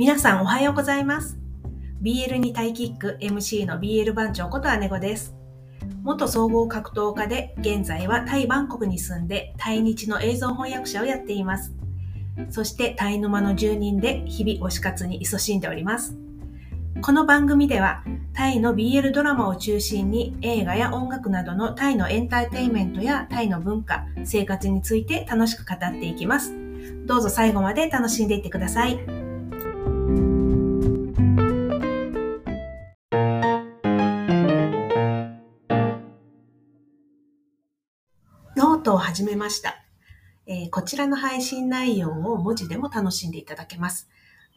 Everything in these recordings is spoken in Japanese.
皆さんおはようございます。BL にタイキック MC の BL 番長こと姉子です。元総合格闘家で現在はタイバンコクに住んでタイ日の映像翻訳者をやっています。そしてタイ沼の住人で日々推し活に勤しんでおります。この番組ではタイの BL ドラマを中心に映画や音楽などのタイのエンターテインメントやタイの文化、生活について楽しく語っていきます。どうぞ最後まで楽しんでいってください。ノートを始めました。えーこちらの配信内容を文字でも楽しんでいただけます。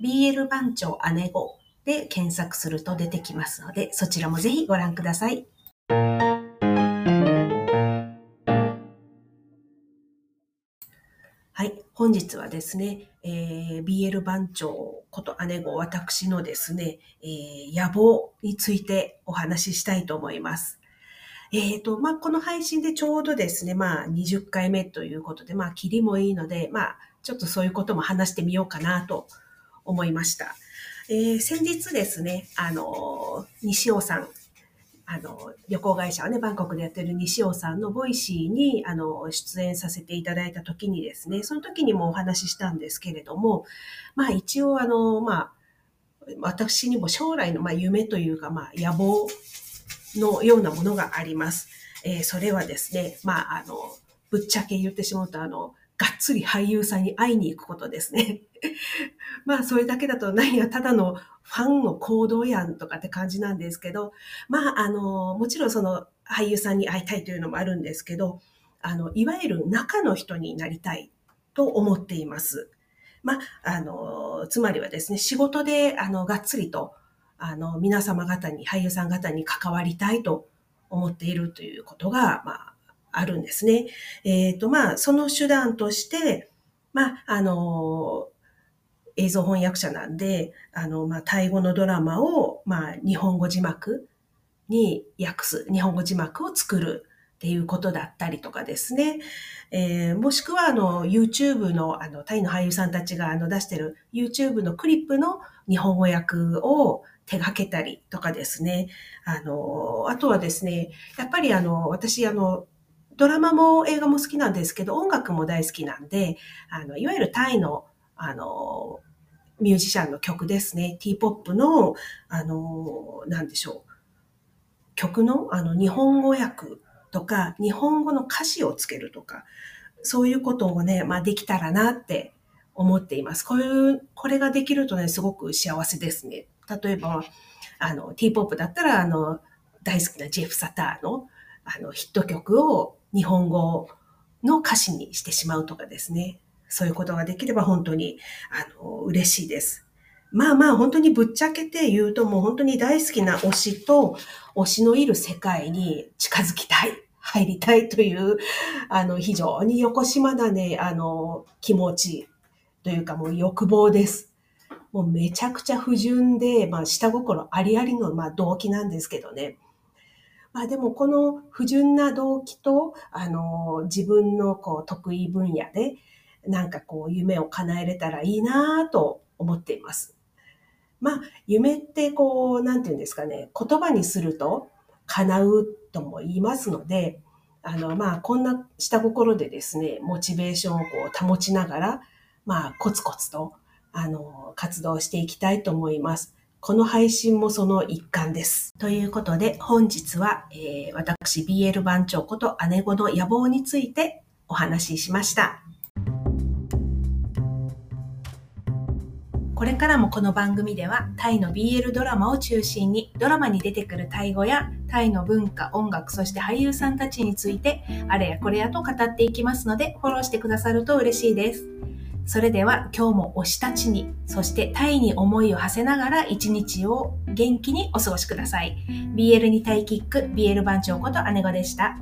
BL 番長姉子で検索すると出てきますので、そちらもぜひご覧ください。本日はですね、えー BL 番長こと姉子私のですね、えー野望についてお話ししたいと思います。えっ、と、まあ、この配信でちょうどですね、まあ、20回目ということで、まあ、切りもいいので、まあ、ちょっとそういうことも話してみようかなと思いました。えー先日ですね、あの、西尾さん、あの、旅行会社をね、バンコクでやってる西尾さんの Voicy に、あの、出演させていただいた時にですね、その時にもお話ししたんですけれども、まあ、一応、あの、まあ、私にも将来の、まあ、夢というか、まあ、野望のようなものがあります。えーそれはですね、まあ、あの、ぶっちゃけ言ってしまうと、あの、がっつり俳優さんに会いに行くことですね。まあ、それだけだと何や、ただのファンの行動やんとかって感じなんですけど、まあ、あの、もちろんその俳優さんに会いたいというのもあるんですけど、あの、いわゆる中の人になりたいと思っています。まあ、あの、つまりはですね、仕事で、あの、がっつりと、あの、皆様方に、俳優さん方に関わりたいと思っているということが、まあ、あるんですね。えっ、と、まあ、その手段として、まあ、あの、映像翻訳者なんで、あの、まあ、タイ語のドラマを、まあ、日本語字幕に訳す、日本語字幕を作るっていうことだったりとかですね。えーもしくは、あの、YouTube の、あの、タイの俳優さんたちが、あの、出してる YouTube のクリップの日本語訳を手掛けたりとかですね。あの、あとはですね、やっぱりあの、私、あの、ドラマも映画も好きなんですけど、音楽も大好きなんで、あの、いわゆるタイの、あの、ミュージシャンの曲ですね。T-POP の、あの、なんでしょう。曲の、あの、日本語訳とか、日本語の歌詞をつけるとか、そういうことをね、まあ、できたらなって思っています。こういう、これができるとね、すごく幸せですね。例えば、あの、T-POP だったら、あの、大好きなジェフ・サターの、あの、ヒット曲を日本語の歌詞にしてしまうとかですね。そういうことができれば本当に、あの、嬉しいです。まあまあ、本当にぶっちゃけて言うと、もう本当に大好きな推しと、推しのいる世界に近づきたい、入りたいという、あの、非常に横島なね、あの、気持ちというかもう欲望です。もうめちゃくちゃ不純で、まあ、下心ありありの、まあ、動機なんですけどね。まあでもこの不純な動機と、あの、自分のこう得意分野で、なんかこう夢を叶えれたらいいなと思っています。まあ夢ってこう、なんていうんですかね、言葉にすると叶うとも言いますので、あのまあこんな下心でですね、モチベーションをこう保ちながら、まあコツコツと、あの、活動していきたいと思います。この配信もその一環です。ということで、本日は、えー私 BL 番長こと姉子の野望についてお話ししました。これからもこの番組ではタイの BL ドラマを中心にドラマに出てくるタイ語やタイの文化、音楽、そして俳優さんたちについてあれやこれやと語っていきますのでフォローしてくださると嬉しいです。それでは今日も推したちに、そしてタイに思いを馳せながら一日を元気にお過ごしください。BL にタイキック、BL 番長こと姉子でした。